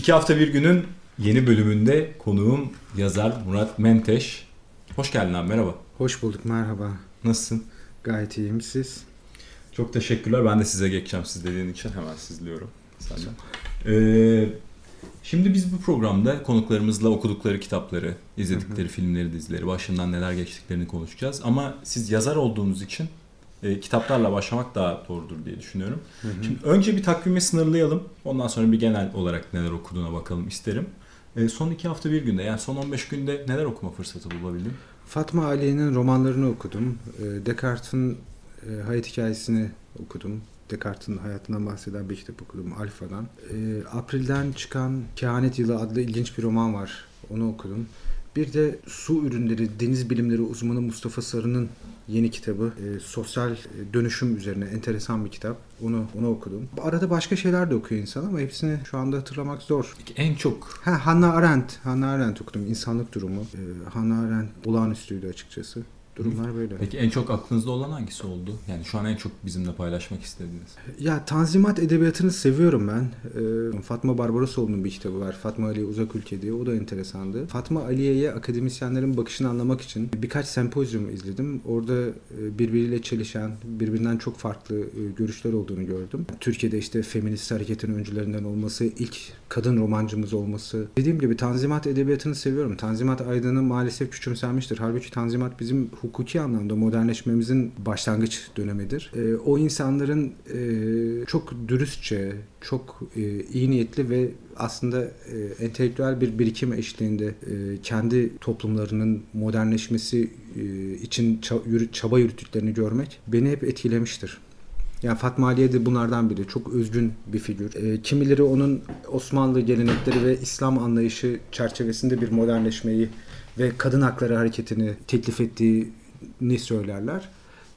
İki hafta bir günün yeni bölümünde konuğum yazar Murat Menteş. Hoş geldin abi merhaba. Hoş bulduk merhaba. Nasılsın? Gayet iyiyim siz? Çok teşekkürler. Ben de size geçeceğim siz dediğin için hemen sizliyorum senden. Ee, şimdi biz bu programda konuklarımızla okudukları kitapları, izledikleri filmleri, dizileri, başından neler geçtiklerini konuşacağız. Ama siz yazar olduğunuz için e, kitaplarla başlamak daha doğrudur diye düşünüyorum. Hı hı. Şimdi önce bir takvime sınırlayalım. Ondan sonra bir genel olarak neler okuduğuna bakalım isterim. E, son iki hafta bir günde yani son 15 günde neler okuma fırsatı bulabildin? Fatma Aliye'nin romanlarını okudum. E, Descartes'in e, hayat hikayesini okudum. Descartes'in hayatından bahseden bir kitap okudum Alfa'dan. E, April'den çıkan Kehanet Yılı adlı ilginç bir roman var. Onu okudum. Bir de su ürünleri, deniz bilimleri uzmanı Mustafa Sarı'nın yeni kitabı. E, sosyal dönüşüm üzerine enteresan bir kitap. Onu onu okudum. Arada başka şeyler de okuyor insan ama hepsini şu anda hatırlamak zor. En çok Ha Hannah Arendt. Hannah Arendt okudum. İnsanlık durumu. E, Hannah Arendt olağanüstü açıkçası. Durumlar böyle. Peki en çok aklınızda olan hangisi oldu? Yani şu an en çok bizimle paylaşmak istediğiniz. Ya Tanzimat edebiyatını seviyorum ben. Ee, Fatma Barbarosoğlu'nun bir kitabı var. Fatma Aliye Uzak Ülke diye. O da enteresandı. Fatma Aliye'ye akademisyenlerin bakışını anlamak için birkaç sempozyum izledim. Orada e, birbiriyle çelişen, birbirinden çok farklı e, görüşler olduğunu gördüm. Türkiye'de işte feminist hareketin öncülerinden olması, ilk kadın romancımız olması. Dediğim gibi Tanzimat edebiyatını seviyorum. Tanzimat Aydın'ı maalesef küçümsenmiştir. Halbuki Tanzimat bizim hukuki anlamda modernleşmemizin başlangıç dönemidir. E, o insanların e, çok dürüstçe, çok e, iyi niyetli ve aslında e, entelektüel bir birikim eşliğinde e, kendi toplumlarının modernleşmesi e, için çaba yürüttüklerini görmek beni hep etkilemiştir. Yani Fatma Aliye de bunlardan biri. Çok özgün bir figür. E, kimileri onun Osmanlı gelenekleri ve İslam anlayışı çerçevesinde bir modernleşmeyi ve kadın hakları hareketini teklif ettiğini söylerler.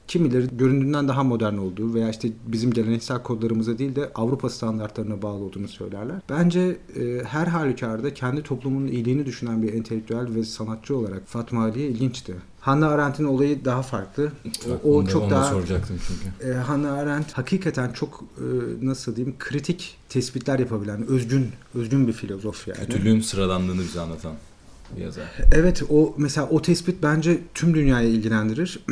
Kimileri göründüğünden daha modern olduğu veya işte bizim geleneksel kodlarımıza değil de Avrupa standartlarına bağlı olduğunu söylerler. Bence e, her halükarda kendi toplumunun iyiliğini düşünen bir entelektüel ve sanatçı olarak Fatma Aliye ilginçti. Hannah Arendt'in olayı daha farklı. O, o çok daha soracaktım çünkü. e, Hannah Arendt hakikaten çok e, nasıl diyeyim kritik tespitler yapabilen özgün özgün bir filozof yani. Kötülüğün sıradanlığını bize anlatan bir yazar. Evet o mesela o tespit bence tüm dünyayı ilgilendirir.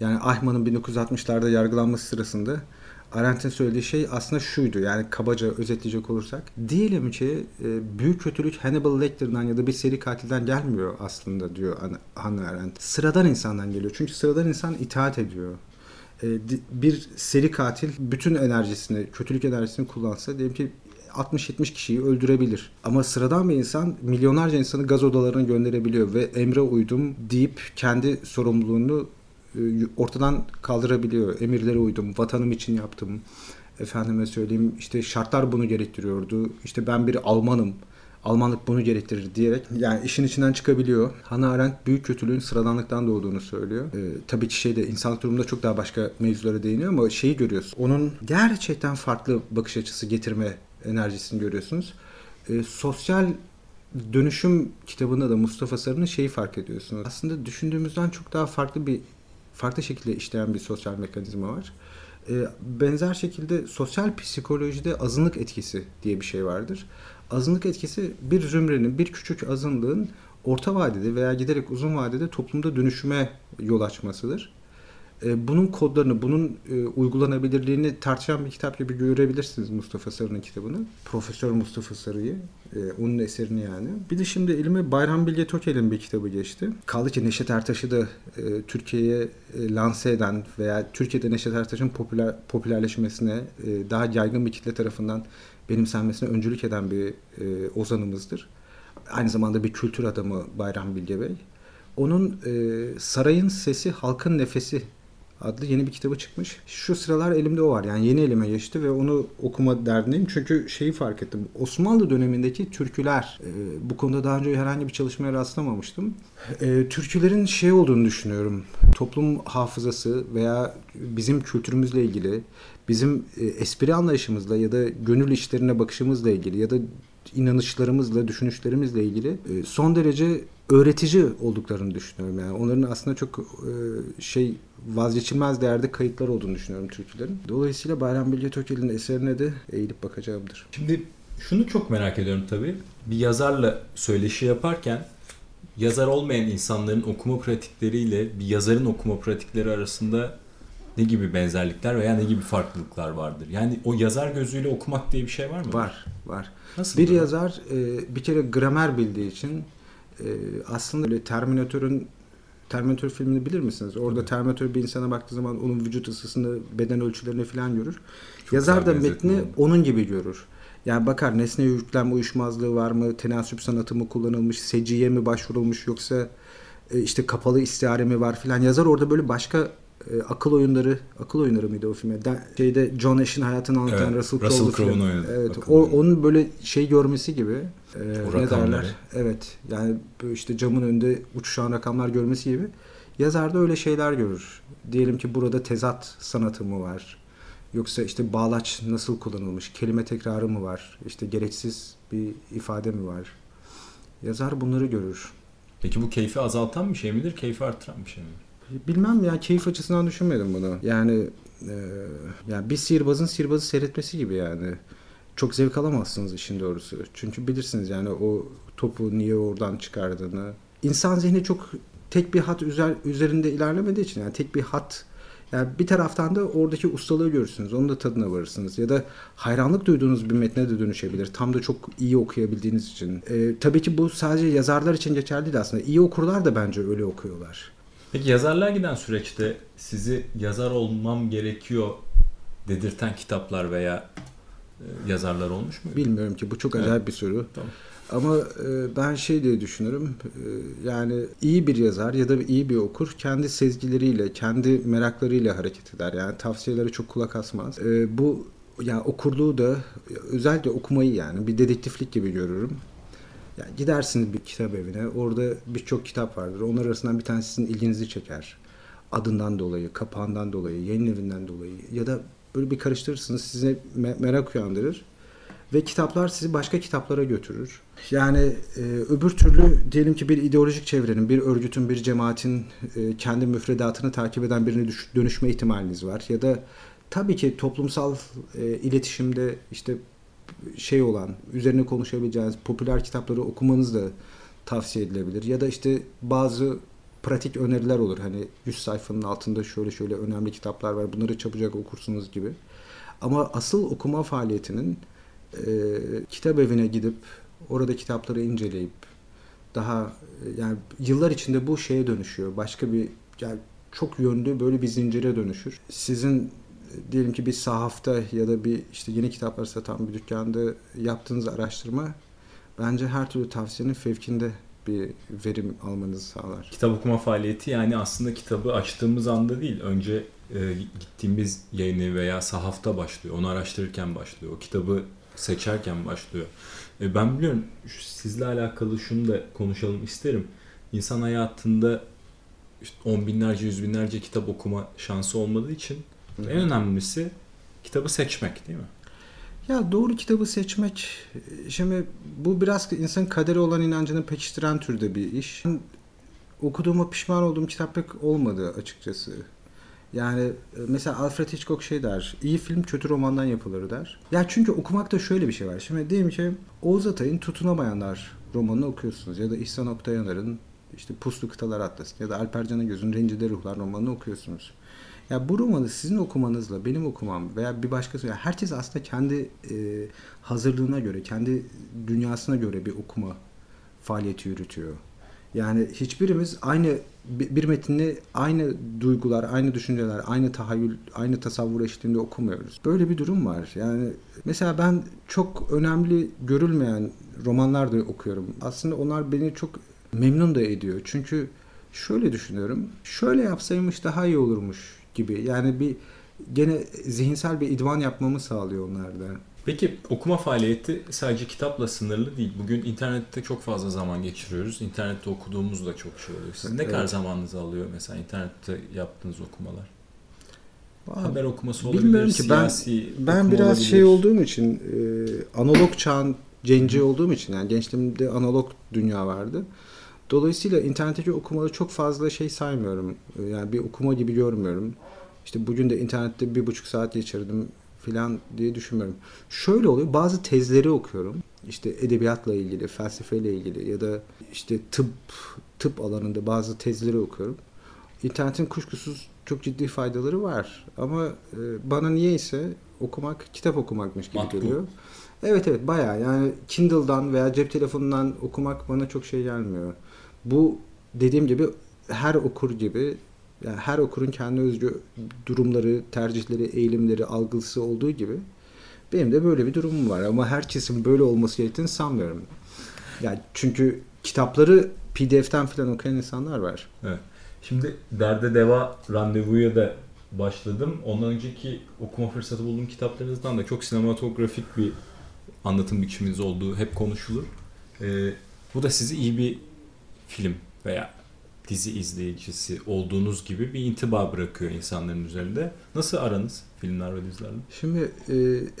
Yani Eichmann'ın 1960'larda yargılanması sırasında Arendt'in söylediği şey aslında şuydu yani kabaca özetleyecek olursak. Diyelim ki e, büyük kötülük Hannibal Lecter'dan ya da bir seri katilden gelmiyor aslında diyor Anna- Hannah Arendt. Sıradan insandan geliyor. Çünkü sıradan insan itaat ediyor. E, bir seri katil bütün enerjisini, kötülük enerjisini kullansa diyelim ki 60-70 kişiyi öldürebilir. Ama sıradan bir insan milyonlarca insanı gaz odalarına gönderebiliyor ve emre uydum deyip kendi sorumluluğunu e, ortadan kaldırabiliyor. Emirlere uydum, vatanım için yaptım. Efendime söyleyeyim işte şartlar bunu gerektiriyordu. İşte ben bir Almanım. Almanlık bunu gerektirir diyerek yani işin içinden çıkabiliyor. Hannah Arendt büyük kötülüğün sıradanlıktan doğduğunu söylüyor. Ee, tabii ki şeyde insanlık durumunda çok daha başka mevzulara değiniyor ama şeyi görüyorsun. Onun gerçekten farklı bakış açısı getirme enerjisini görüyorsunuz. Ee, sosyal dönüşüm kitabında da Mustafa Sarı'nın şeyi fark ediyorsunuz. Aslında düşündüğümüzden çok daha farklı bir farklı şekilde işleyen bir sosyal mekanizma var. Ee, benzer şekilde sosyal psikolojide azınlık etkisi diye bir şey vardır. Azınlık etkisi bir zümrenin, bir küçük azınlığın orta vadede veya giderek uzun vadede toplumda dönüşüme yol açmasıdır. Ee, bunun kodlarını, bunun e, uygulanabilirliğini tartışan bir kitap gibi görebilirsiniz Mustafa Sarı'nın kitabını. Profesör Mustafa Sarı'yı, e, onun eserini yani. Bir de şimdi elime Bayram Bilge Tokel'in bir kitabı geçti. Kaldı ki Neşet Ertaş'ı da e, Türkiye'ye e, lanse eden veya Türkiye'de Neşet Ertaş'ın popüler, popülerleşmesine e, daha yaygın bir kitle tarafından benimsenmesine öncülük eden bir e, ozanımızdır. Aynı zamanda bir kültür adamı Bayram Bilge Bey. Onun e, Sarayın Sesi Halkın Nefesi adlı yeni bir kitabı çıkmış. Şu sıralar elimde o var. Yani yeni elime geçti ve onu okuma derdindeyim. Çünkü şeyi fark ettim. Osmanlı dönemindeki türküler. E, bu konuda daha önce herhangi bir çalışmaya rastlamamıştım. E, türkülerin şey olduğunu düşünüyorum. Toplum hafızası veya bizim kültürümüzle ilgili, bizim e, espri anlayışımızla ya da gönül işlerine bakışımızla ilgili ya da inanışlarımızla, düşünüşlerimizle ilgili e, son derece öğretici olduklarını düşünüyorum. Yani onların aslında çok e, şey vazgeçilmez değerde kayıtlar olduğunu düşünüyorum türkülerin. Dolayısıyla Bayram Bilge Tökel'in eserine de eğilip bakacağımdır. Şimdi şunu çok merak ediyorum tabii. Bir yazarla söyleşi yaparken yazar olmayan insanların okuma pratikleriyle bir yazarın okuma pratikleri arasında ne gibi benzerlikler veya ne gibi farklılıklar vardır? Yani o yazar gözüyle okumak diye bir şey var mı? Var, var. Nasıl? Bir yazar e, bir kere gramer bildiği için e, aslında öyle Terminator'ın Terminator filmini bilir misiniz? Orada Terminator bir insana baktığı zaman onun vücut ısısını, beden ölçülerini falan görür. Çok yazar da metni oldu. onun gibi görür. Yani bakar nesne yüklem uyuşmazlığı var mı, tenasüp sanatı mı kullanılmış, seciye mi başvurulmuş yoksa e, işte kapalı istihare mi var filan. Yazar orada böyle başka e, akıl oyunları, akıl oyunları mıydı o filme? De, şeyde John Ash'in hayatını anlatan Evet, Russell Russell Crowe'un film. oynadığı Evet, o, onun böyle şey görmesi gibi. e, O ne derler? Evet. Yani işte camın önünde uçuşan rakamlar görmesi gibi. Yazar da öyle şeyler görür. Diyelim ki burada tezat sanatı mı var? Yoksa işte bağlaç nasıl kullanılmış? Kelime tekrarı mı var? İşte gereksiz bir ifade mi var? Yazar bunları görür. Peki bu keyfi azaltan bir şey midir, keyfi artıran bir şey midir? Bilmem ya keyif açısından düşünmedim bunu. Yani e, yani bir sihirbazın sihirbazı seyretmesi gibi yani. Çok zevk alamazsınız işin doğrusu. Çünkü bilirsiniz yani o topu niye oradan çıkardığını. İnsan zihni çok tek bir hat üzer, üzerinde ilerlemediği için yani tek bir hat yani bir taraftan da oradaki ustalığı görürsünüz. Onun da tadına varırsınız. Ya da hayranlık duyduğunuz bir metne de dönüşebilir. Tam da çok iyi okuyabildiğiniz için. E, tabii ki bu sadece yazarlar için geçerli değil aslında. İyi okurlar da bence öyle okuyorlar. Peki yazarlığa giden süreçte sizi yazar olmam gerekiyor dedirten kitaplar veya e, yazarlar olmuş mu? Bilmiyorum ki bu çok Evet. acayip bir soru. Tamam. Ama e, ben şey diye düşünürüm. e, yani iyi bir yazar ya da iyi bir okur kendi sezgileriyle, kendi meraklarıyla hareket eder. Yani tavsiyelere çok kulak asmaz. Bu yani okurluğu da özellikle okumayı yani bir dedektiflik gibi görürüm. Yani gidersiniz bir kitap evine. Orada birçok kitap vardır. Onlar arasından bir tanesi sizin ilginizi çeker. Adından dolayı, kapağından dolayı, yayın evinden dolayı ya da böyle bir karıştırırsınız size me- merak uyandırır ve kitaplar sizi başka kitaplara götürür. Yani e, öbür türlü diyelim ki bir ideolojik çevrenin, bir örgütün, bir cemaatin e, kendi müfredatını takip eden birine düş- dönüşme ihtimaliniz var. Ya da tabii ki toplumsal e, iletişimde işte şey olan, üzerine konuşabileceğiniz popüler kitapları okumanız da tavsiye edilebilir. Ya da işte bazı pratik öneriler olur. Hani 100 sayfanın altında şöyle şöyle önemli kitaplar var. Bunları çabucak okursunuz gibi. Ama asıl okuma faaliyetinin e, kitap evine gidip orada kitapları inceleyip daha e, yani yıllar içinde bu şeye dönüşüyor. Başka bir yani çok yönlü böyle bir zincire dönüşür. Sizin diyelim ki bir sahafta ya da bir işte yeni kitaplar satan bir dükkanda yaptığınız araştırma bence her türlü tavsiyenin fevkinde bir verim almanızı sağlar. Kitap okuma faaliyeti yani aslında kitabı açtığımız anda değil. Önce e, gittiğimiz yayını veya sahafta başlıyor. Onu araştırırken başlıyor. O kitabı seçerken başlıyor. E, ben biliyorum sizle alakalı şunu da konuşalım isterim. İnsan hayatında işte on binlerce, yüz binlerce kitap okuma şansı olmadığı için en önemlisi kitabı seçmek değil mi? Ya doğru kitabı seçmek şimdi bu biraz insanın kaderi olan inancını pekiştiren türde bir iş. Ben okuduğuma pişman olduğum kitap pek olmadı açıkçası. Yani e, mesela Alfred Hitchcock şey der, iyi film kötü romandan yapılır der. Ya çünkü okumakta şöyle bir şey var. Şimdi diyelim ki Oğuz Atay'ın Tutunamayanlar romanını okuyorsunuz ya da İhsan Oktayanar'ın işte Puslu Kıtalar Atlası ya da Alper Canagöz'ün Rencide Ruhlar romanını okuyorsunuz. Ya bu romanı sizin okumanızla benim okumam veya bir başkası yani herkes aslında kendi e, hazırlığına göre, kendi dünyasına göre bir okuma faaliyeti yürütüyor. Yani hiçbirimiz aynı bir metni aynı duygular, aynı düşünceler, aynı tahayyül, aynı tasavvur eşliğinde okumuyoruz. Böyle bir durum var. Yani mesela ben çok önemli görülmeyen romanlar da okuyorum. Aslında onlar beni çok memnun da ediyor. Çünkü şöyle düşünüyorum. Şöyle yapsaymış daha iyi olurmuş gibi. Yani bir gene zihinsel bir idman yapmamı sağlıyor onlarda. Peki okuma faaliyeti sadece kitapla sınırlı değil. Bugün internette çok fazla zaman geçiriyoruz. İnternette okuduğumuz da çok şey oluyor. Siz ne kadar Evet. zamanınızı alıyor mesela internette yaptığınız okumalar? Aa, Haber okuması olabilir, Bilmiyorum ki ben ben biraz olabilir. şey olduğum için e, analog çağın genci olduğum için yani gençliğimde analog dünya vardı. Dolayısıyla internetteki okumaları çok fazla şey saymıyorum. E, Yani bir okuma gibi görmüyorum. İşte bugün de internette bir buçuk saat geçirdim filan diye düşünmüyorum. Şöyle oluyor bazı tezleri okuyorum. İşte edebiyatla ilgili, felsefeyle ilgili ya da işte tıp tıp alanında bazı tezleri okuyorum. İnternetin kuşkusuz çok ciddi faydaları var. Ama e, bana niyeyse okumak kitap okumakmış gibi geliyor. Evet evet bayağı yani Kindle'dan veya cep telefonundan okumak bana çok şey gelmiyor. Bu dediğim gibi her okur gibi yani her okurun kendi özgü durumları, tercihleri, eğilimleri, algısı olduğu gibi benim de böyle bir durumum var ama herkesin böyle olması gerektiğini sanmıyorum. Yani çünkü kitapları PDF'ten falan okuyan insanlar var. Evet. Şimdi Derde Deva randevuya da başladım. Ondan önceki okuma fırsatı bulduğum kitaplarınızdan da çok sinematografik bir anlatım biçiminiz olduğu hep konuşulur. Ee, bu da sizi iyi bir film veya dizi izleyicisi olduğunuz gibi bir intiba bırakıyor insanların üzerinde. Nasıl aranız filmler ve dizilerle? Şimdi e,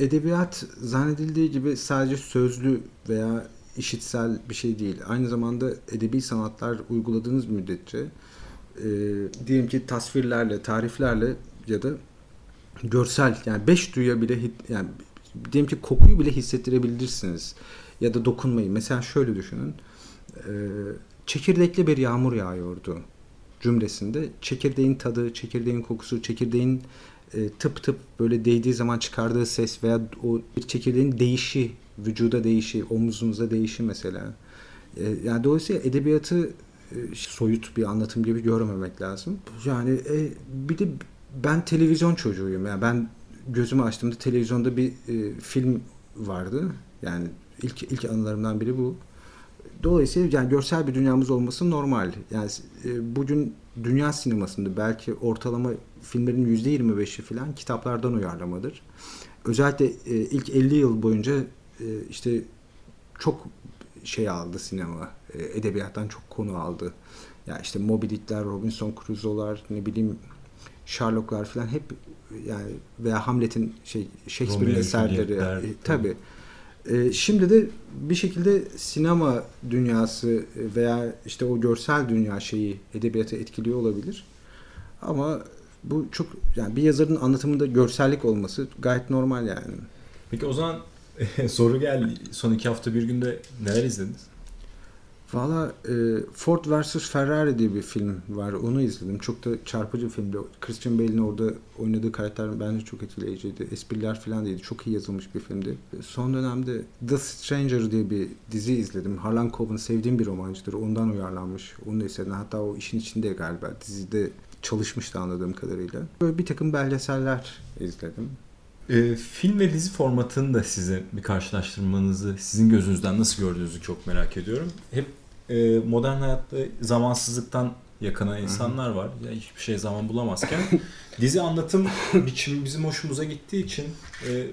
edebiyat zannedildiği gibi sadece sözlü veya işitsel bir şey değil. Aynı zamanda edebi sanatlar uyguladığınız müddetçe e, diyelim ki tasvirlerle, tariflerle ya da görsel yani beş duyuya bile yani diyelim ki kokuyu bile hissettirebilirsiniz ya da dokunmayı. Mesela şöyle düşünün. E, çekirdekli bir yağmur yağıyordu cümlesinde çekirdeğin tadı, çekirdeğin kokusu, çekirdeğin e, tıp tıp böyle değdiği zaman çıkardığı ses veya o bir çekirdeğin değişi, vücuda değişi, omuzunuzda değişi mesela. E, yani dolayısıyla edebiyatı e, soyut bir anlatım gibi görmemek lazım. Yani e, bir de ben televizyon çocuğuyum. Yani ben gözümü açtığımda televizyonda bir e, film vardı. Yani ilk ilk anılarımdan biri bu. Dolayısıyla yani görsel bir dünyamız olması normal. Yani e, bugün dünya sinemasında belki ortalama filmlerin %25'i falan kitaplardan uyarlamadır. Özellikle e, ilk 50 yıl boyunca e, işte çok şey aldı sinema. E, edebiyattan çok konu aldı. Ya işte Moby Dick'ler, Robinson Crusoe'lar, ne bileyim Sherlock'lar falan hep yani veya Hamlet'in şey Shakespeare'in eserleri. E, tabii. E, şimdi de bir şekilde sinema dünyası veya işte o görsel dünya şeyi edebiyatı etkiliyor olabilir. Ama bu çok yani bir yazarın anlatımında görsellik olması gayet normal yani. Peki o zaman soru geldi. Son iki hafta bir günde neler izlediniz? Valla e, Ford vs Ferrari diye bir film var. Onu izledim. Çok da çarpıcı bir filmdi. Christian Bale'in orada oynadığı karakter bence çok etkileyiciydi. Espriler falan değildi. Çok iyi yazılmış bir filmdi. Son dönemde The Stranger diye bir dizi izledim. Harlan Coben sevdiğim bir romancıdır. Ondan uyarlanmış. Onu da izledim. Hatta o işin içinde galiba. Dizide çalışmıştı anladığım kadarıyla. Böyle bir takım belgeseller izledim. E, film ve dizi formatını da size bir karşılaştırmanızı, sizin gözünüzden nasıl gördüğünüzü çok merak ediyorum. Hep e, modern hayatta zamansızlıktan yakına insanlar var. Ya hiçbir şey zaman bulamazken dizi anlatım biçimi bizim hoşumuza gittiği için e,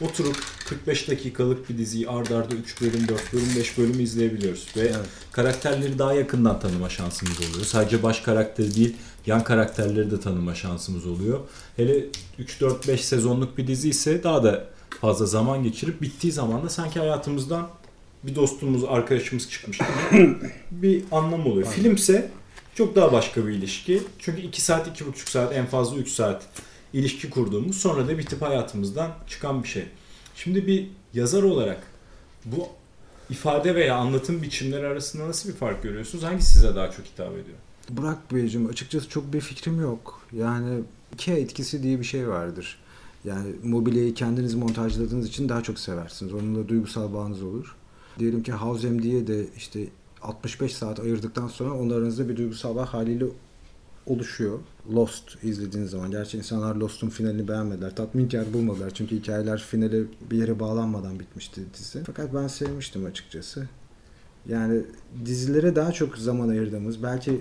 oturup 45 dakikalık bir diziyi ard arda 3 bölüm, 4 bölüm, 5 bölüm izleyebiliyoruz. Ve Evet. karakterleri daha yakından tanıma şansımız oluyor. Sadece baş karakteri değil, yan karakterleri de tanıma şansımız oluyor. Hele 3-4-5 sezonluk bir dizi ise daha da fazla zaman geçirip bittiği zaman da sanki hayatımızdan bir dostumuz, arkadaşımız çıkmış gibi bir anlam oluyor. Aynen. Filmse çok daha başka bir ilişki. Çünkü 2 saat, 2,5 saat, en fazla 3 saat ilişki kurduğumuz sonra da bitip hayatımızdan çıkan bir şey. Şimdi bir yazar olarak bu ifade veya anlatım biçimleri arasında nasıl bir fark görüyorsunuz? Hangisi size daha çok hitap ediyor? Burak Beyciğim açıkçası çok bir fikrim yok. Yani Ikea etkisi diye bir şey vardır. Yani mobilyayı kendiniz montajladığınız için daha çok seversiniz. Onunla duygusal bağınız olur. Diyelim ki House MD'ye de işte 65 saat ayırdıktan sonra onlarınızda bir duygusal bağ haliyle oluşuyor. Lost izlediğiniz zaman. Gerçi insanlar Lost'un finalini beğenmediler. Tatminkar bulmadılar. Çünkü hikayeler finale bir yere bağlanmadan bitmişti dizi. Fakat ben sevmiştim açıkçası. Yani dizilere daha çok zaman ayırdığımız, belki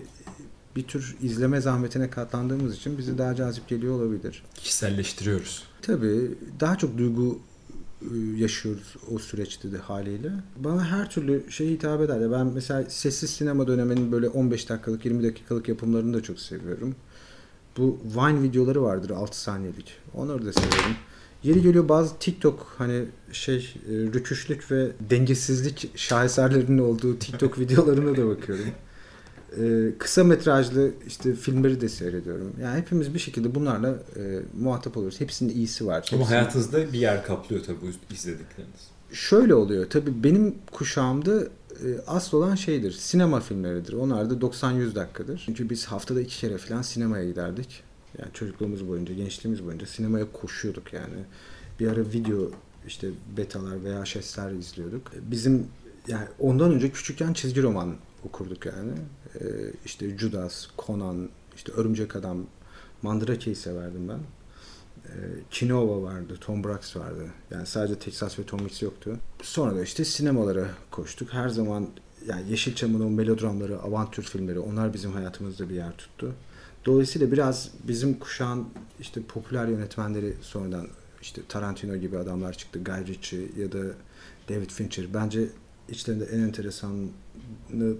bir tür izleme zahmetine katlandığımız için bizi daha cazip geliyor olabilir. Kişiselleştiriyoruz. Tabii daha çok duygu e, yaşıyoruz o süreçte de haliyle. Bana her türlü şey hitap eder. Ya Ben mesela sessiz sinema döneminin böyle 15 dakikalık 20 dakikalık yapımlarını da çok seviyorum. Bu Vine videoları vardır 6 saniyelik. Onları da seviyorum. Yeri geliyor bazı TikTok hani şey e, rüküşlük ve dengesizlik şaheserlerinin olduğu TikTok videolarına da bakıyorum. E, kısa metrajlı işte filmleri de seyrediyorum. Yani hepimiz bir şekilde bunlarla e, muhatap oluyoruz. Hepsinin iyisi var. Ama Hepsinin- hayatınızda bir yer kaplıyor tabii bu izledikleriniz. Şöyle oluyor. Tabii benim kuşağımda e, asıl olan şeydir. Sinema filmleridir. Onlar da 90-100 dakikadır. Çünkü biz haftada iki kere falan sinemaya giderdik. Yani çocukluğumuz boyunca, gençliğimiz boyunca sinemaya koşuyorduk yani. Bir ara video işte betalar veya VHS'ler izliyorduk. Bizim yani ondan önce küçükken çizgi roman okurduk yani. E, işte Judas, Conan, işte Örümcek Adam, Mandraka'yı severdim ben. E, Kinova vardı, Tom Brax vardı. Yani sadece Texas ve Tom Mix yoktu. Sonra da işte sinemalara koştuk. Her zaman yani Yeşilçam'ın o melodramları, avantür filmleri onlar bizim hayatımızda bir yer tuttu. Dolayısıyla biraz bizim kuşağın işte popüler yönetmenleri sonradan işte Tarantino gibi adamlar çıktı. Guy Ritchie ya da David Fincher. Bence içlerinde en enteresanı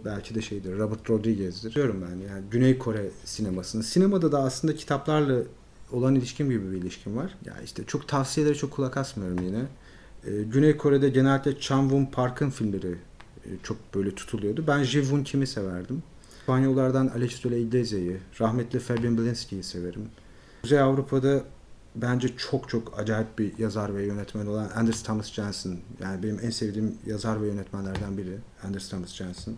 belki de şeydir. Robert Rodriguez'dir. Diyorum ben yani Güney Kore sinemasını. Sinemada da aslında kitaplarla olan ilişkim gibi bir ilişkim var. Ya işte çok tavsiyelere çok kulak asmıyorum yine. Ee, Güney Kore'de genelde Chan Woon Park'ın filmleri e, çok böyle tutuluyordu. Ben Ji Woon Kim'i severdim. İspanyollardan Alex de rahmetli Fabian Bilinski'yi severim. Kuzey Avrupa'da bence çok çok acayip bir yazar ve yönetmen olan Anders Thomas Jensen. Yani benim en sevdiğim yazar ve yönetmenlerden biri Anders Thomas Jensen.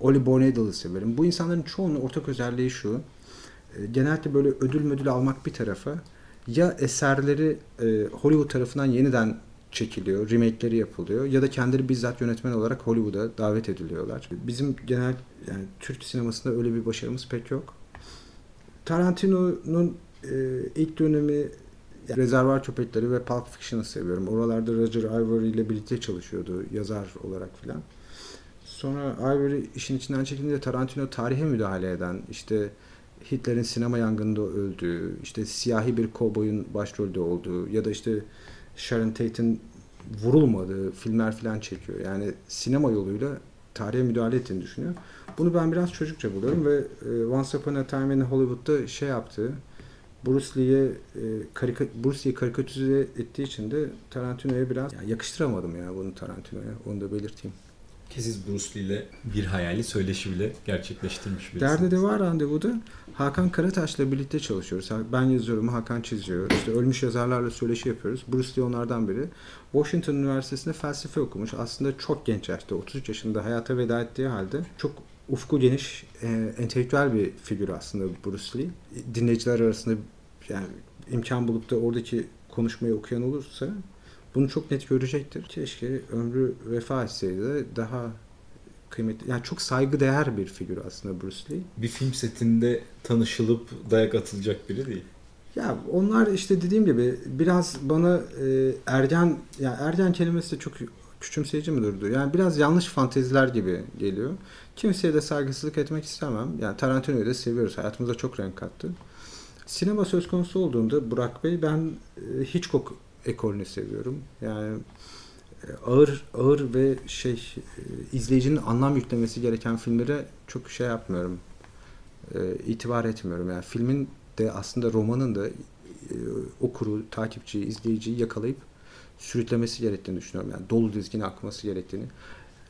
Oli Bornedal'ı severim. Bu insanların çoğunun ortak özelliği şu. E, Genelde böyle ödül müdül almak bir tarafa ya eserleri e, Hollywood tarafından yeniden çekiliyor, remake'leri yapılıyor ya da kendileri bizzat yönetmen olarak Hollywood'a davet ediliyorlar. Bizim genel yani Türk sinemasında öyle bir başarımız pek yok. Tarantino'nun e, ilk dönemi yani Rezervuar Köpekleri ve Pulp Fiction'ı seviyorum. Oralarda Roger Ivory ile birlikte çalışıyordu yazar olarak filan. Sonra Ivory işin içinden çekilince Tarantino tarihe müdahale eden, işte Hitler'in sinema yangında öldüğü, işte siyahi bir kovboyun başrolde olduğu ya da işte Sharon Tate'in vurulmadığı filmler falan çekiyor. Yani sinema yoluyla tarihe müdahale ettiğini düşünüyor. Bunu ben biraz çocukça buluyorum ve e, Once Upon a Time in Hollywood'da şey yaptığı, Bruce Lee'ye e, karika, Bruce Lee'yi karikatürize ettiği için de Tarantino'ya biraz ya yakıştıramadım ya bunu Tarantino'ya. Onu da belirteyim. Ki siz Bruce Lee ile bir hayali söyleşi bile gerçekleştirmiş birisiniz. Derdi de var randevuda. Hakan Karataş'la birlikte çalışıyoruz. Ben yazıyorum, Hakan çiziyor. İşte ölmüş yazarlarla söyleşi yapıyoruz. Bruce Lee onlardan biri. Washington Üniversitesi'nde felsefe okumuş. Aslında çok genç yaşta, 33 yaşında hayata veda ettiği halde çok ufku geniş, e, entelektüel bir figür aslında Bruce Lee. Dinleyiciler arasında yani imkan bulup da oradaki konuşmayı okuyan olursa bunu çok net görecektir. Keşke ömrü vefa etseydi de daha kıymetli. Yani çok saygıdeğer bir figür aslında Bruce Lee. Bir film setinde tanışılıp dayak atılacak biri değil. Ya onlar işte dediğim gibi biraz bana e, ergen yani ergen kelimesi de çok küçümseyici mi durdu? Yani biraz yanlış fanteziler gibi geliyor. Kimseye de saygısızlık etmek istemem. Yani Tarantino'yu da seviyoruz. Hayatımıza çok renk kattı. Sinema söz konusu olduğunda Burak Bey ben e, Hitchcock ekolünü seviyorum. Yani e, ağır ağır ve şey e, izleyicinin anlam yüklemesi gereken filmlere çok şey yapmıyorum. E, itibar etmiyorum. Yani filmin de aslında romanın da e, okuru, takipçiyi, izleyiciyi yakalayıp sürüklemesi gerektiğini düşünüyorum. Yani dolu dizgine akması gerektiğini.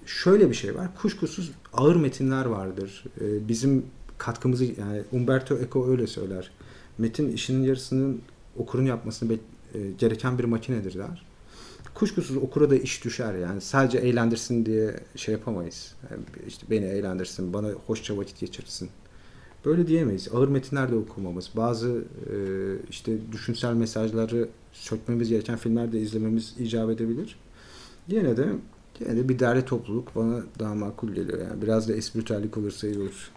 Şöyle bir şey var. Kuşkusuz ağır metinler vardır. E, bizim katkımızı yani Umberto Eco öyle söyler. Metin işinin yarısının okurun yapmasını e, gereken bir makinedir der. Kuşkusuz okura da iş düşer yani. Sadece eğlendirsin diye şey yapamayız. Yani işte beni eğlendirsin, bana hoşça vakit geçirsin. Böyle diyemeyiz. Ağır metinler de okumamız, bazı e, işte düşünsel mesajları sökmemiz gereken filmler de izlememiz icap edebilir. Yine de yine de bir derli topluluk bana daha makul geliyor yani. Biraz da espritüellik olursa iyi olur.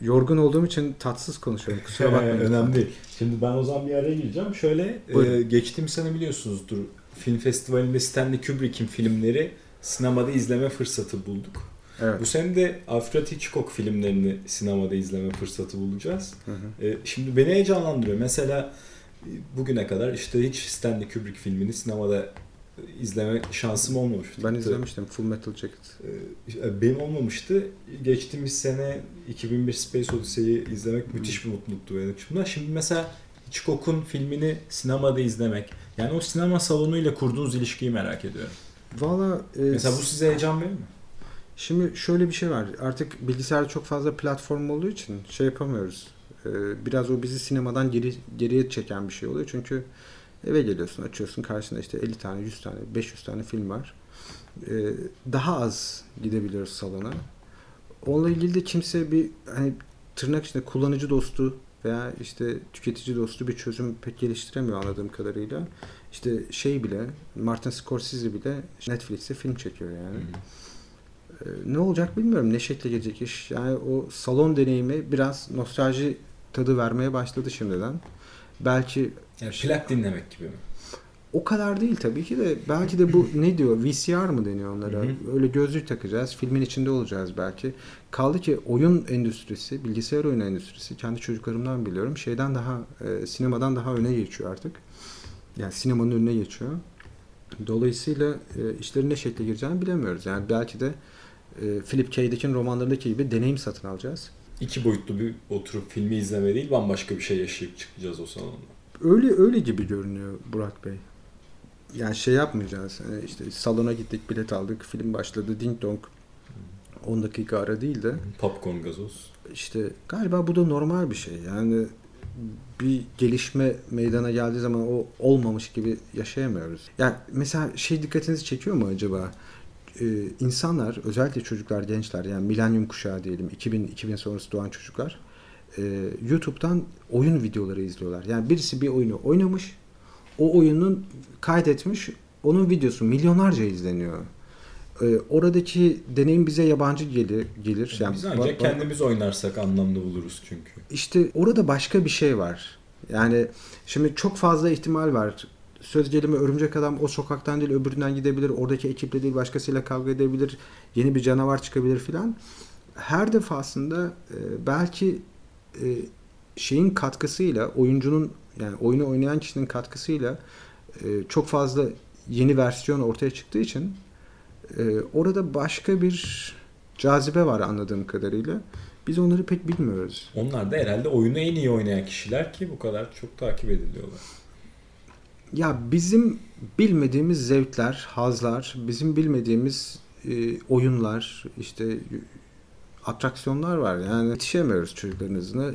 Yorgun olduğum için tatsız konuşuyorum. Kusura bakmayın. Önemli değil. Şimdi ben o zaman bir araya gireceğim. Şöyle Buyurun. e, geçtiğim sene biliyorsunuzdur film festivalinde Stanley Kubrick'in filmleri sinemada izleme fırsatı bulduk. Evet. Bu sene de Alfred Hitchcock filmlerini sinemada izleme fırsatı bulacağız. Hı hı. E, şimdi beni heyecanlandırıyor. Mesela e, bugüne kadar işte hiç Stanley Kubrick filmini sinemada izleme şansım olmamıştı. Ben izlemiştim Full Metal Jacket. E, Benim olmamıştı. Geçtiğimiz sene 2001 Space Odyssey'i izlemek müthiş bir mutluluktu benim için. Şimdi mesela Hitchcock'un filmini sinemada izlemek. Yani o sinema salonuyla kurduğunuz ilişkiyi merak ediyorum. Valla e, Mesela bu size heyecan verir mi? Şimdi şöyle bir şey var. Artık bilgisayarda çok fazla platform olduğu için şey yapamıyoruz. Ee, biraz o bizi sinemadan geri geriye çeken bir şey oluyor. Çünkü eve geliyorsun, açıyorsun karşında işte 50 tane, 100 tane, 500 tane film var. Ee, daha az gidebiliyoruz salona. Onunla ilgili de kimse bir hani tırnak içinde kullanıcı dostu veya işte tüketici dostu bir çözüm pek geliştiremiyor anladığım kadarıyla. İşte şey bile Martin Scorsese bile Netflix'e film çekiyor yani. Ee, ne olacak bilmiyorum. Ne şekle gelecek iş. Yani o salon deneyimi biraz nostalji tadı vermeye başladı şimdiden. Belki Yani plak dinlemek gibi mi? o kadar değil tabii ki de belki de bu ne diyor VCR mı deniyor onlara? Öyle gözlük takacağız. Filmin içinde olacağız belki. Kaldı ki oyun endüstrisi, bilgisayar oyun endüstrisi kendi çocuklarımdan biliyorum. Şeyden daha e, sinemadan daha öne geçiyor artık. Yani sinemanın önüne geçiyor. Dolayısıyla e, işlerin ne şekle gireceğini bilemiyoruz. Yani belki de e, Philip K. Dick'in romanlarındaki gibi deneyim satın alacağız. İki boyutlu bir oturup filmi izleme değil bambaşka bir şey yaşayıp çıkacağız o salonda. Öyle öyle gibi görünüyor Burak Bey. Yani şey yapmayacağız. Hani işte salona gittik, bilet aldık, film başladı, ding dong. 10 dakika ara değil de Popcorn gazoz. işte galiba bu da normal bir şey. Yani bir gelişme meydana geldiği zaman o olmamış gibi yaşayamıyoruz. Yani mesela şey dikkatinizi çekiyor mu acaba? Ee, insanlar özellikle çocuklar, gençler yani milenyum kuşağı diyelim 2000 2000 sonrası doğan çocuklar e, YouTube'dan oyun videoları izliyorlar. Yani birisi bir oyunu oynamış, o oyunun kaydetmiş, onun videosu milyonlarca izleniyor. Ee, oradaki deneyim bize yabancı gelir. gelir. Yani Biz ancak ba- kendimiz oynarsak anlamlı buluruz çünkü. işte orada başka bir şey var. Yani şimdi çok fazla ihtimal var. Söz örümcek adam o sokaktan değil öbüründen gidebilir. Oradaki ekiple değil başkasıyla kavga edebilir. Yeni bir canavar çıkabilir filan. Her defasında e, belki e, şeyin katkısıyla oyuncunun yani oyunu oynayan kişinin katkısıyla e, çok fazla yeni versiyon ortaya çıktığı için e, orada başka bir cazibe var anladığım kadarıyla. Biz onları pek bilmiyoruz. Onlar da herhalde oyunu en iyi oynayan kişiler ki bu kadar çok takip ediliyorlar. Ya bizim bilmediğimiz zevkler, hazlar, bizim bilmediğimiz e, oyunlar, işte atraksiyonlar var. Yani yetişemiyoruz çocukların hızına. E,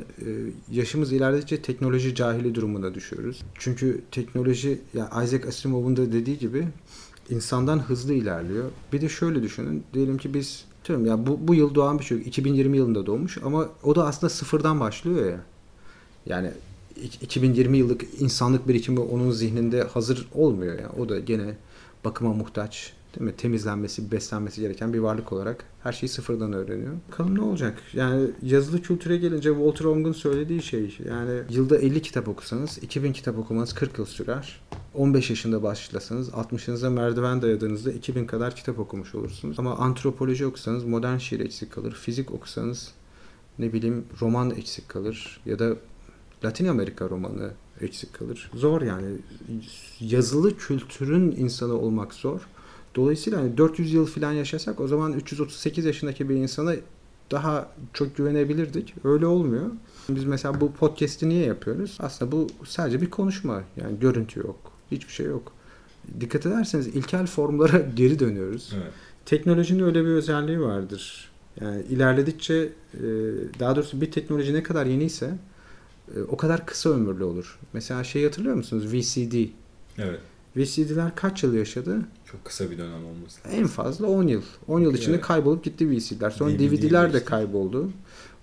yaşımız ilerledikçe teknoloji cahili durumuna düşüyoruz. Çünkü teknoloji, ya Isaac Asimov'un da dediği gibi insandan hızlı ilerliyor. Bir de şöyle düşünün. Diyelim ki biz diyorum ya bu, bu yıl doğan bir çocuk 2020 yılında doğmuş ama o da aslında sıfırdan başlıyor ya. Yani 2020 yıllık insanlık birikimi onun zihninde hazır olmuyor. Yani o da gene bakıma muhtaç, değil mi? Temizlenmesi, beslenmesi gereken bir varlık olarak her şeyi sıfırdan öğreniyor. Bakalım ne olacak? Yani yazılı kültüre gelince Walter Ong'un söylediği şey yani yılda 50 kitap okusanız 2000 kitap okumanız 40 yıl sürer. 15 yaşında başlasanız 60'ınıza merdiven dayadığınızda 2000 kadar kitap okumuş olursunuz. Ama antropoloji okusanız modern şiir eksik kalır. Fizik okusanız ne bileyim roman eksik kalır ya da Latin Amerika romanı eksik kalır. Zor yani. Yazılı kültürün insanı olmak zor. Dolayısıyla hani 400 yıl falan yaşasak o zaman 338 yaşındaki bir insana daha çok güvenebilirdik. Öyle olmuyor. Biz mesela bu podcast'i niye yapıyoruz? Aslında bu sadece bir konuşma. Yani görüntü yok. Hiçbir şey yok. Dikkat ederseniz ilkel formlara geri dönüyoruz. Evet. Teknolojinin öyle bir özelliği vardır. Yani ilerledikçe e, daha doğrusu bir teknoloji ne kadar yeniyse o kadar kısa ömürlü olur. Mesela şey hatırlıyor musunuz? VCD. Evet. VCD'ler kaç yıl yaşadı? Çok kısa bir dönem olması. En fazla 10 yıl. 10 yıl içinde Evet. kaybolup gitti VCD'ler. Sonra DVD DVD'ler de işte. kayboldu.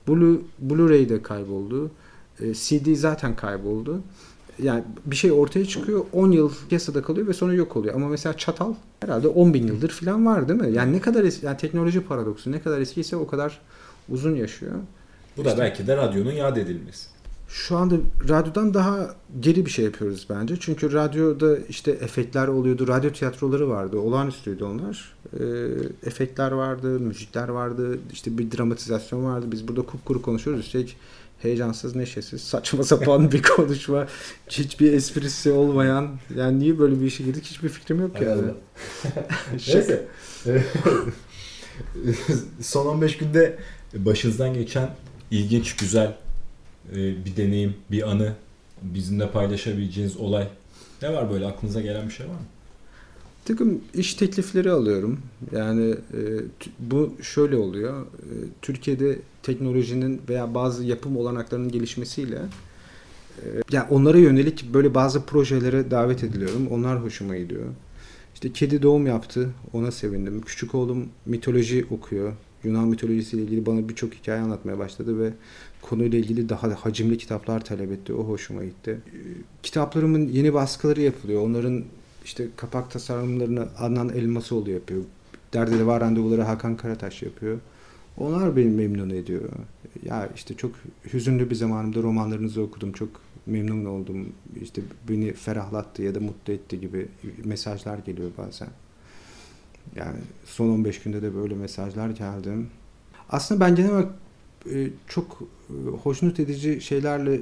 Blu Blu-ray de kayboldu. E, CD zaten kayboldu. Yani bir şey ortaya çıkıyor 10 yıl piyasada kalıyor ve sonra yok oluyor. Ama mesela çatal herhalde 10 bin yıldır falan var değil mi? Yani ne kadar eski, yani teknoloji paradoksu ne kadar eskiyse o kadar uzun yaşıyor. Bu da İşte- belki de radyonun yad edilmesi. Şu anda radyodan daha geri bir şey yapıyoruz bence. Çünkü radyoda işte efektler oluyordu. Radyo tiyatroları vardı. Olağanüstüydü onlar. E, efektler vardı, müzikler vardı. işte bir dramatizasyon vardı. Biz burada kupkuru konuşuyoruz. Üstelik heyecansız, neşesiz, saçma sapan bir konuşma. Hiçbir esprisi olmayan. Yani niye böyle bir işe girdik hiçbir fikrim yok yani. Neyse. Son 15 günde başınızdan geçen ilginç, güzel e, bir deneyim, bir anı bizimle paylaşabileceğiniz olay ne var böyle aklınıza gelen bir şey var mı? takım iş teklifleri alıyorum. Yani e, bu şöyle oluyor. E, Türkiye'de teknolojinin veya bazı yapım olanaklarının gelişmesiyle e, yani onlara yönelik böyle bazı projelere davet ediliyorum. Onlar hoşuma gidiyor. İşte kedi doğum yaptı. Ona sevindim. Küçük oğlum mitoloji okuyor. Yunan mitolojisiyle ilgili bana birçok hikaye anlatmaya başladı ve konuyla ilgili daha da hacimli kitaplar talep etti. O hoşuma gitti. Kitaplarımın yeni baskıları yapılıyor. Onların işte kapak tasarımlarını Adnan Elmasoğlu yapıyor. Derdeli randevuları Hakan Karataş yapıyor. Onlar beni memnun ediyor. Ya işte çok hüzünlü bir zamanımda romanlarınızı okudum. Çok memnun oldum. İşte beni ferahlattı ya da mutlu etti gibi mesajlar geliyor bazen. Yani son 15 günde de böyle mesajlar geldi. Aslında ben genel olarak e, çok e, hoşnut edici şeylerle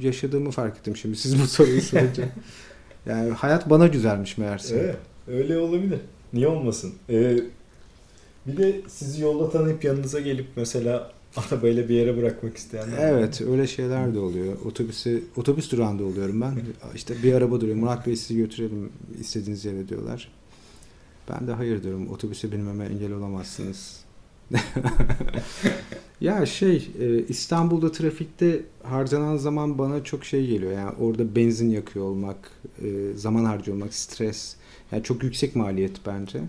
yaşadığımı fark ettim şimdi siz bu soruyu sorunca. Yani hayat bana güzelmiş meğerse. Evet, öyle olabilir. Niye olmasın? Ee, bir de sizi yolda tanıyıp yanınıza gelip mesela arabayla bir yere bırakmak isteyenler Evet öyle şeyler de oluyor. Otobüsü, otobüs durağında oluyorum ben. İşte bir araba duruyor. Murat Bey sizi götürelim istediğiniz yere diyorlar. Ben de hayır diyorum. Otobüse binmeme engel olamazsınız. Ya şey e, İstanbul'da trafikte harcanan zaman bana çok şey geliyor. Yani orada benzin yakıyor olmak, e, zaman harcıyor olmak, stres. Yani çok yüksek maliyet bence.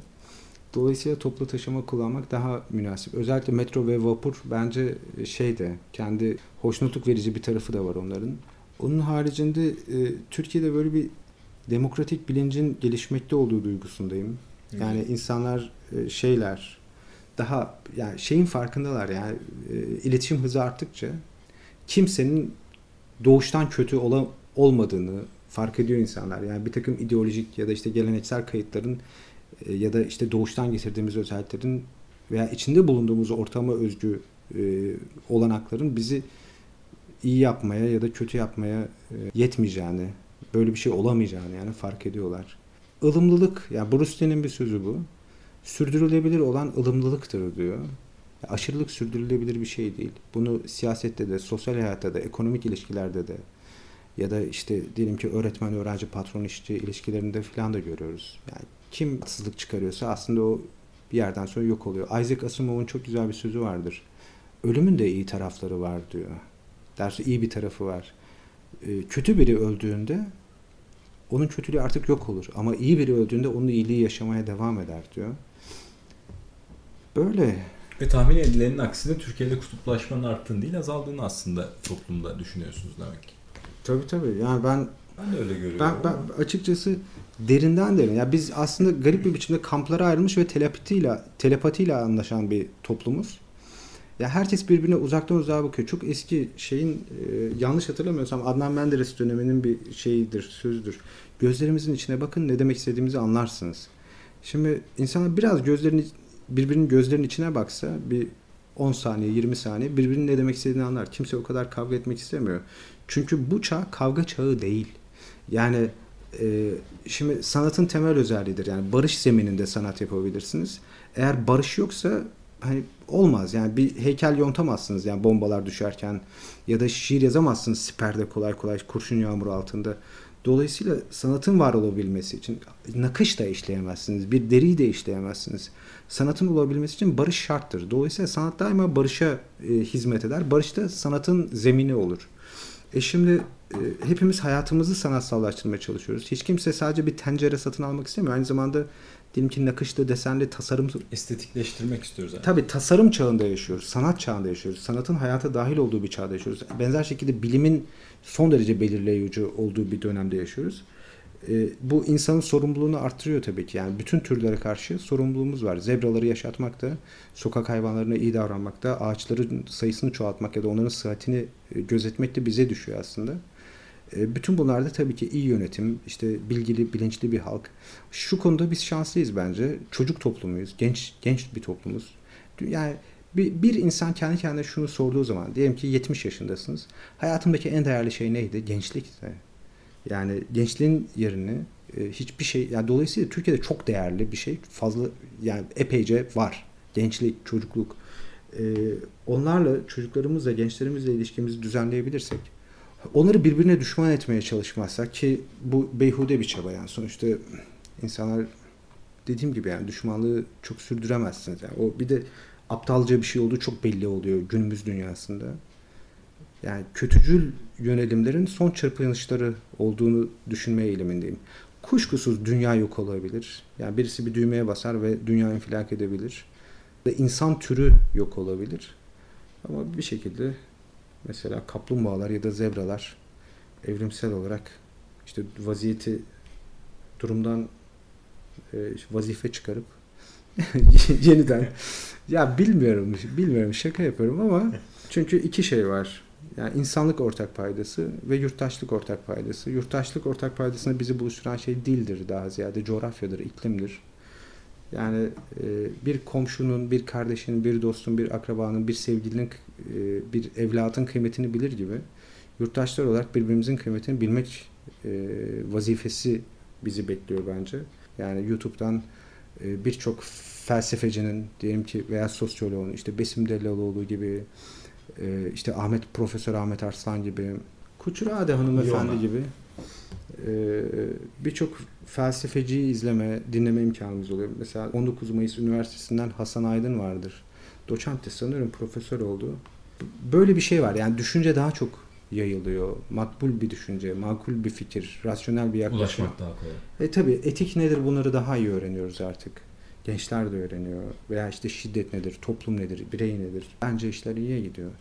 Dolayısıyla toplu taşıma kullanmak daha münasip. Özellikle metro ve vapur bence şey de kendi hoşnutluk verici bir tarafı da var onların. Onun haricinde e, Türkiye'de böyle bir demokratik bilincin gelişmekte olduğu duygusundayım. Yani insanlar şeyler daha yani şeyin farkındalar yani e, iletişim hızı arttıkça kimsenin doğuştan kötü ola, olmadığını fark ediyor insanlar. Yani bir takım ideolojik ya da işte geleneksel kayıtların e, ya da işte doğuştan getirdiğimiz özelliklerin veya içinde bulunduğumuz ortama özgü e, olanakların bizi iyi yapmaya ya da kötü yapmaya e, yetmeyeceğini, böyle bir şey olamayacağını yani fark ediyorlar. Ilımlılık, yani Bruce Lee'nin bir sözü bu sürdürülebilir olan ılımlılıktır diyor. Aşırılık sürdürülebilir bir şey değil. Bunu siyasette de, sosyal hayatta da, ekonomik ilişkilerde de ya da işte diyelim ki öğretmen, öğrenci, patron, işçi ilişkilerinde falan da görüyoruz. Yani kim haksızlık çıkarıyorsa aslında o bir yerden sonra yok oluyor. Isaac Asimov'un çok güzel bir sözü vardır. Ölümün de iyi tarafları var diyor. Dersi iyi bir tarafı var. Ee, kötü biri öldüğünde onun kötülüğü artık yok olur. Ama iyi biri öldüğünde onun iyiliği yaşamaya devam eder diyor. Böyle. Ve tahmin edilenin aksine Türkiye'de kutuplaşmanın arttığını değil azaldığını aslında toplumda düşünüyorsunuz demek ki. Tabii tabii. Yani ben ben de öyle görüyorum. Ben, ben açıkçası derinden derin. Yani biz aslında garip bir biçimde kamplara ayrılmış ve telepatiyle telepatiyle anlaşan bir toplumuz. Ya herkes birbirine uzaktan uzağa bakıyor. Çok eski şeyin e, yanlış hatırlamıyorsam Adnan Menderes döneminin bir şeyidir, sözdür. Gözlerimizin içine bakın ne demek istediğimizi anlarsınız. Şimdi insanlar biraz gözlerini birbirinin gözlerinin içine baksa bir 10 saniye 20 saniye birbirinin ne demek istediğini anlar. Kimse o kadar kavga etmek istemiyor. Çünkü bu çağ kavga çağı değil. Yani e, şimdi sanatın temel özelliğidir. Yani barış zemininde sanat yapabilirsiniz. Eğer barış yoksa hani olmaz. Yani bir heykel yontamazsınız yani bombalar düşerken ya da şiir yazamazsınız siperde kolay kolay kurşun yağmuru altında. Dolayısıyla sanatın var olabilmesi için nakış da işleyemezsiniz. Bir deriyi de işleyemezsiniz. Sanatın olabilmesi için barış şarttır. Dolayısıyla sanat daima barışa e, hizmet eder. Barış da sanatın zemini olur. E şimdi e, hepimiz hayatımızı sanatsallaştırmaya çalışıyoruz. Hiç kimse sadece bir tencere satın almak istemiyor. Aynı zamanda diyelim ki nakışlı, desenli, tasarım... Estetikleştirmek istiyoruz. Yani. Tabii tasarım çağında yaşıyoruz. Sanat çağında yaşıyoruz. Sanatın hayata dahil olduğu bir çağda yaşıyoruz. Benzer şekilde bilimin son derece belirleyici olduğu bir dönemde yaşıyoruz. E, bu insanın sorumluluğunu artırıyor tabii ki. Yani bütün türlere karşı sorumluluğumuz var. Zebraları yaşatmakta, sokak hayvanlarına iyi davranmakta, ağaçların sayısını çoğaltmak ya da onların sıhhatini e, gözetmek de bize düşüyor aslında. E, bütün bunlarda tabii ki iyi yönetim, işte bilgili, bilinçli bir halk. Şu konuda biz şanslıyız bence. Çocuk toplumuyuz, genç genç bir toplumuz. Yani bir, bir insan kendi kendine şunu sorduğu zaman, diyelim ki 70 yaşındasınız. Hayatımdaki en değerli şey neydi? Gençlik. Yani gençliğin yerini e, hiçbir şey, yani dolayısıyla Türkiye'de çok değerli bir şey. Fazla, yani epeyce var. Gençlik, çocukluk. E, onlarla, çocuklarımızla, gençlerimizle ilişkimizi düzenleyebilirsek, onları birbirine düşman etmeye çalışmazsak ki bu beyhude bir çaba yani sonuçta insanlar dediğim gibi yani düşmanlığı çok sürdüremezsiniz. Yani o bir de aptalca bir şey olduğu çok belli oluyor günümüz dünyasında. Yani kötücül yönelimlerin son çırpınışları olduğunu düşünmeye eğilimindeyim. Kuşkusuz dünya yok olabilir. Yani birisi bir düğmeye basar ve dünya infilak edebilir. Ve insan türü yok olabilir. Ama bir şekilde mesela kaplumbağalar ya da zebralar evrimsel olarak işte vaziyeti durumdan e, vazife çıkarıp yeniden ya bilmiyorum bilmiyorum şaka yapıyorum ama çünkü iki şey var. Yani insanlık ortak paydası ve yurttaşlık ortak paydası. Yurttaşlık ortak paydasında bizi buluşturan şey dildir daha ziyade coğrafyadır, iklimdir. Yani e, bir komşunun, bir kardeşinin, bir dostun, bir akrabanın, bir sevgilinin, bir evlatın kıymetini bilir gibi yurttaşlar olarak birbirimizin kıymetini bilmek e, vazifesi bizi bekliyor bence. Yani YouTube'dan e, birçok felsefecinin diyelim ki veya sosyoloğun işte Besim Delaloğlu gibi e, işte Ahmet Profesör Ahmet Arslan gibi Kuçurade hanımefendi Yona. gibi e, birçok felsefeciyi izleme, dinleme imkanımız oluyor. Mesela 19 Mayıs Üniversitesi'nden Hasan Aydın vardır. Doçent de sanıyorum profesör oldu. Böyle bir şey var. Yani düşünce daha çok yayılıyor. Makbul bir düşünce, makul bir fikir, rasyonel bir yaklaşım. Ulaşmak daha kolay. E tabi etik nedir bunları daha iyi öğreniyoruz artık. Gençler de öğreniyor. Veya işte şiddet nedir, toplum nedir, birey nedir. Bence işler iyiye gidiyor.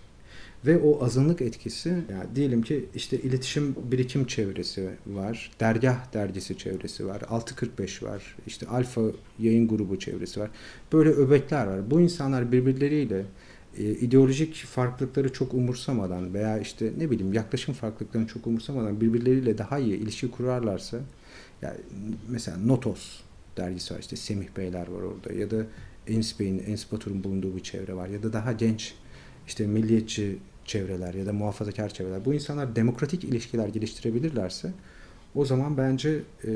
Ve o azınlık etkisi yani diyelim ki işte iletişim birikim çevresi var. Dergah dergisi çevresi var. 645 var. işte Alfa yayın grubu çevresi var. Böyle öbekler var. Bu insanlar birbirleriyle e, ideolojik farklılıkları çok umursamadan veya işte ne bileyim yaklaşım farklılıklarını çok umursamadan birbirleriyle daha iyi ilişki kurarlarsa yani mesela Notos dergisi var işte Semih Beyler var orada ya da Enis Bey'in, Enis Batur'un bulunduğu bir çevre var ya da daha genç işte milliyetçi çevreler ya da muhafazakar çevreler bu insanlar demokratik ilişkiler geliştirebilirlerse o zaman bence e,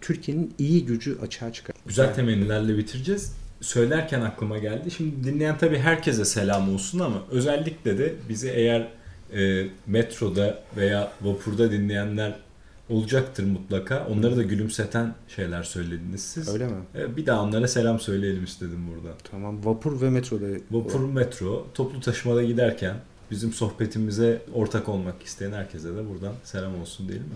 Türkiye'nin iyi gücü açığa çıkar. Güzel temennilerle bitireceğiz. Söylerken aklıma geldi. Şimdi dinleyen tabii herkese selam olsun ama özellikle de bizi eğer e, metroda veya vapurda dinleyenler olacaktır mutlaka. Onları da gülümseten şeyler söylediniz siz. Öyle mi? E, bir daha onlara selam söyleyelim istedim burada. Tamam. Vapur ve metroda. Vapur, metro. Toplu taşımada giderken bizim sohbetimize ortak olmak isteyen herkese de buradan selam olsun değil mi?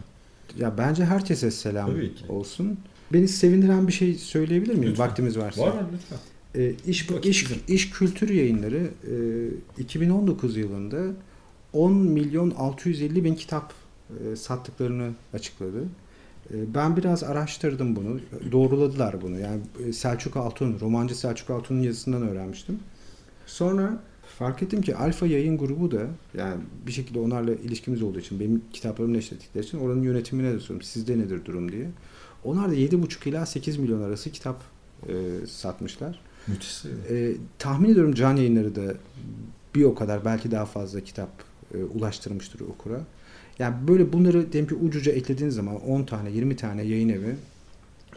Ya bence herkese selam olsun. Beni sevindiren bir şey söyleyebilir miyim? Lütfen. Vaktimiz varsa. Var lütfen. E, iş, iş, iş Kültür Yayınları e, 2019 yılında 10 milyon 650 bin kitap e, sattıklarını açıkladı. E, ben biraz araştırdım bunu. Doğruladılar bunu. Yani e, Selçuk Altun, romancı Selçuk Altun'un yazısından öğrenmiştim. Sonra fark ettim ki Alfa Yayın Grubu da yani bir şekilde onlarla ilişkimiz olduğu için benim kitaplarımı neşrettikleri için oranın yönetimine de soruyorum. Sizde nedir durum diye. Onlar da 7,5 ila 8 milyon arası kitap e, satmışlar. Müthiş. E, tahmin ediyorum can yayınları da bir o kadar belki daha fazla kitap e, ulaştırmıştır okura. Yani böyle bunları diyelim ki ucuca eklediğiniz zaman 10 tane 20 tane yayın evi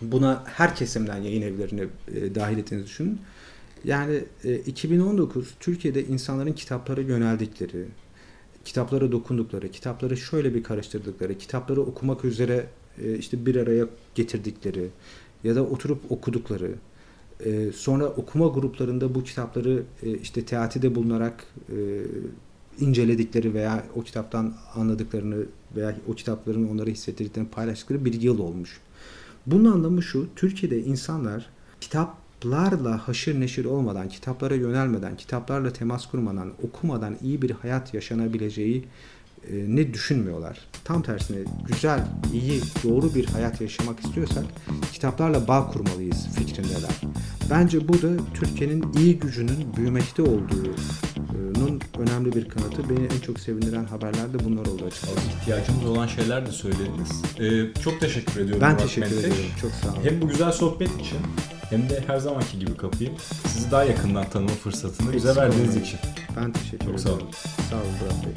buna her kesimden yayın evlerini e, dahil ettiğinizi düşünün. Yani e, 2019 Türkiye'de insanların kitaplara yöneldikleri, kitaplara dokundukları, kitapları şöyle bir karıştırdıkları, kitapları okumak üzere e, işte bir araya getirdikleri ya da oturup okudukları, e, sonra okuma gruplarında bu kitapları e, işte teatide bulunarak e, inceledikleri veya o kitaptan anladıklarını veya o kitapların onları hissettirdiklerini paylaştıkları bir yıl olmuş. Bunun anlamı şu, Türkiye'de insanlar kitaplarla haşır neşir olmadan, kitaplara yönelmeden, kitaplarla temas kurmadan, okumadan iyi bir hayat yaşanabileceği e, ne düşünmüyorlar. Tam tersine güzel, iyi, doğru bir hayat yaşamak istiyorsak kitaplarla bağ kurmalıyız fikrindeler. Bence bu da Türkiye'nin iyi gücünün büyümekte olduğunun önemli bir kanıtı. Beni en çok sevindiren haberler de bunlar oldu açıkçası. İhtiyacımız olan şeyler de söylediniz. Ee, çok teşekkür ediyorum. Ben teşekkür ederim. Çok sağ olun. Hem bu güzel sohbet için hem de her zamanki gibi kapıyı sizi daha yakından tanıma fırsatını bize verdiğiniz için. Ben teşekkür ederim. Çok sağ olun. Sağ olun Burak Bey.